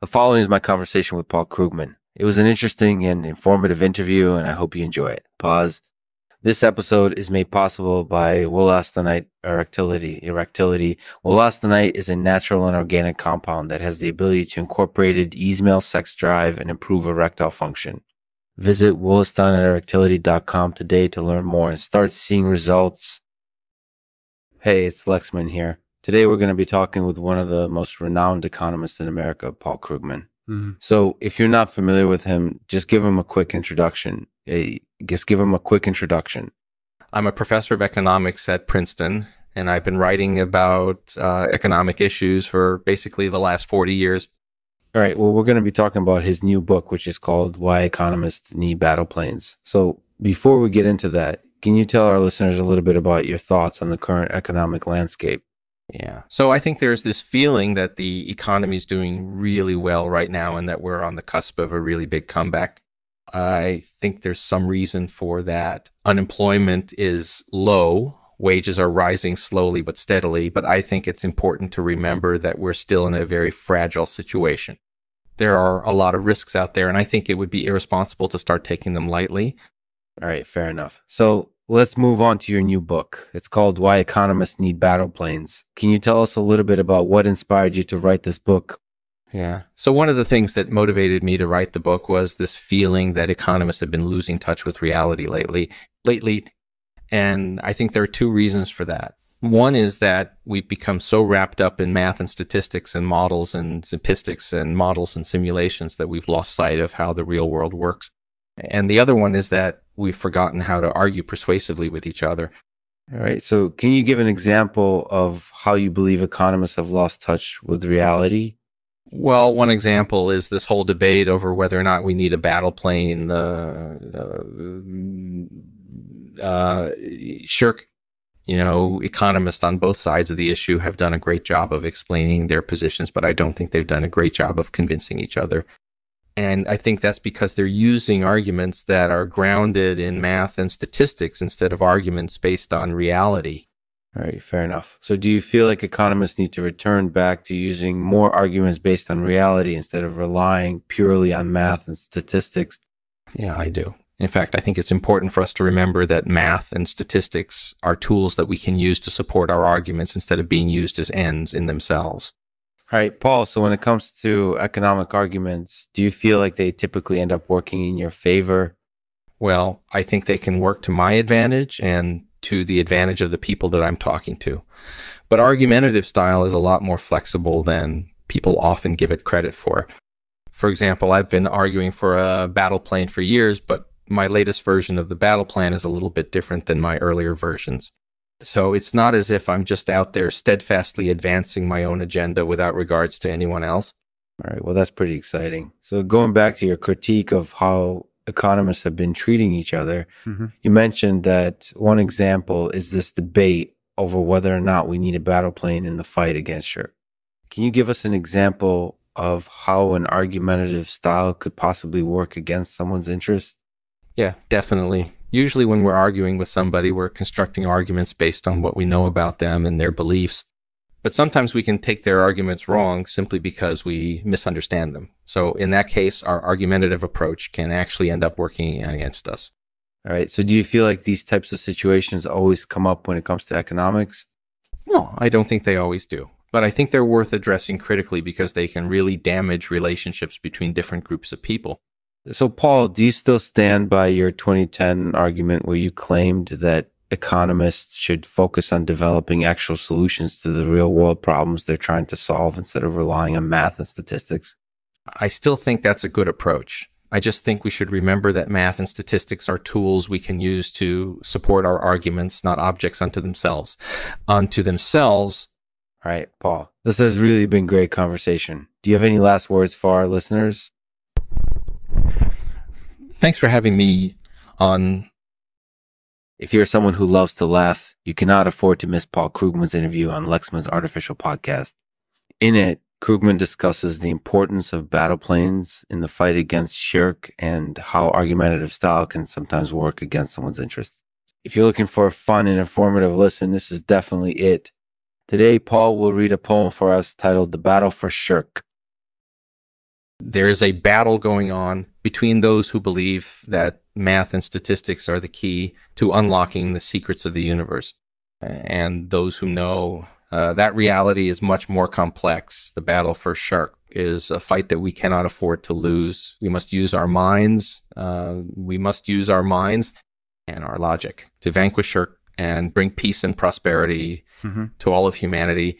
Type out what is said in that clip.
The following is my conversation with Paul Krugman. It was an interesting and informative interview, and I hope you enjoy it. Pause. This episode is made possible by wollastonite erectility. Erectility. Wollastonite is a natural and organic compound that has the ability to incorporate ease male sex drive and improve erectile function. Visit wollastoniteerectility.com today to learn more and start seeing results. Hey, it's Lexman here. Today we're going to be talking with one of the most renowned economists in America, Paul Krugman. Mm-hmm. So if you're not familiar with him, just give him a quick introduction. Hey, just give him a quick introduction. I'm a professor of economics at Princeton, and I've been writing about uh, economic issues for basically the last 40 years. All right. Well, we're going to be talking about his new book, which is called Why Economists Need Battle Planes. So before we get into that, can you tell our listeners a little bit about your thoughts on the current economic landscape? Yeah. So I think there's this feeling that the economy is doing really well right now and that we're on the cusp of a really big comeback. I think there's some reason for that. Unemployment is low. Wages are rising slowly but steadily. But I think it's important to remember that we're still in a very fragile situation. There are a lot of risks out there, and I think it would be irresponsible to start taking them lightly. All right, fair enough. So let's move on to your new book. It's called Why Economists Need Battle Planes. Can you tell us a little bit about what inspired you to write this book? Yeah. So one of the things that motivated me to write the book was this feeling that economists have been losing touch with reality lately, lately. And I think there are two reasons for that. One is that we've become so wrapped up in math and statistics and models and statistics and models and simulations that we've lost sight of how the real world works. And the other one is that we've forgotten how to argue persuasively with each other. All right. So, can you give an example of how you believe economists have lost touch with reality? Well, one example is this whole debate over whether or not we need a battle plane. The uh, uh, Shirk, you know, economists on both sides of the issue have done a great job of explaining their positions, but I don't think they've done a great job of convincing each other. And I think that's because they're using arguments that are grounded in math and statistics instead of arguments based on reality. All right, fair enough. So, do you feel like economists need to return back to using more arguments based on reality instead of relying purely on math and statistics? Yeah, I do. In fact, I think it's important for us to remember that math and statistics are tools that we can use to support our arguments instead of being used as ends in themselves. All right, Paul. So when it comes to economic arguments, do you feel like they typically end up working in your favor? Well, I think they can work to my advantage and to the advantage of the people that I'm talking to. But argumentative style is a lot more flexible than people often give it credit for. For example, I've been arguing for a battle plan for years, but my latest version of the battle plan is a little bit different than my earlier versions. So it's not as if I'm just out there steadfastly advancing my own agenda without regards to anyone else. All right. Well, that's pretty exciting. So going back to your critique of how economists have been treating each other, mm-hmm. you mentioned that one example is this debate over whether or not we need a battle plane in the fight against Shirk. Can you give us an example of how an argumentative style could possibly work against someone's interest? Yeah, definitely usually when we're arguing with somebody, we're constructing arguments based on what we know about them and their beliefs. But sometimes we can take their arguments wrong simply because we misunderstand them. So in that case, our argumentative approach can actually end up working against us. All right. So do you feel like these types of situations always come up when it comes to economics? No, I don't think they always do. But I think they're worth addressing critically because they can really damage relationships between different groups of people. So, Paul, do you still stand by your 2010 argument where you claimed that economists should focus on developing actual solutions to the real world problems they're trying to solve instead of relying on math and statistics? I still think that's a good approach. I just think we should remember that math and statistics are tools we can use to support our arguments, not objects unto themselves. Unto themselves. All right, Paul, this has really been great conversation. Do you have any last words for our listeners? Thanks for having me on. If you're someone who loves to laugh, you cannot afford to miss Paul Krugman's interview on Lexman's Artificial Podcast. In it, Krugman discusses the importance of battle planes in the fight against shirk and how argumentative style can sometimes work against someone's interest. If you're looking for a fun and informative listen, this is definitely it. Today, Paul will read a poem for us titled The Battle for Shirk. There is a battle going on between those who believe that math and statistics are the key to unlocking the secrets of the universe and those who know uh, that reality is much more complex. The battle for Shirk is a fight that we cannot afford to lose. We must use our minds. Uh, we must use our minds and our logic to vanquish Shirk and bring peace and prosperity mm-hmm. to all of humanity.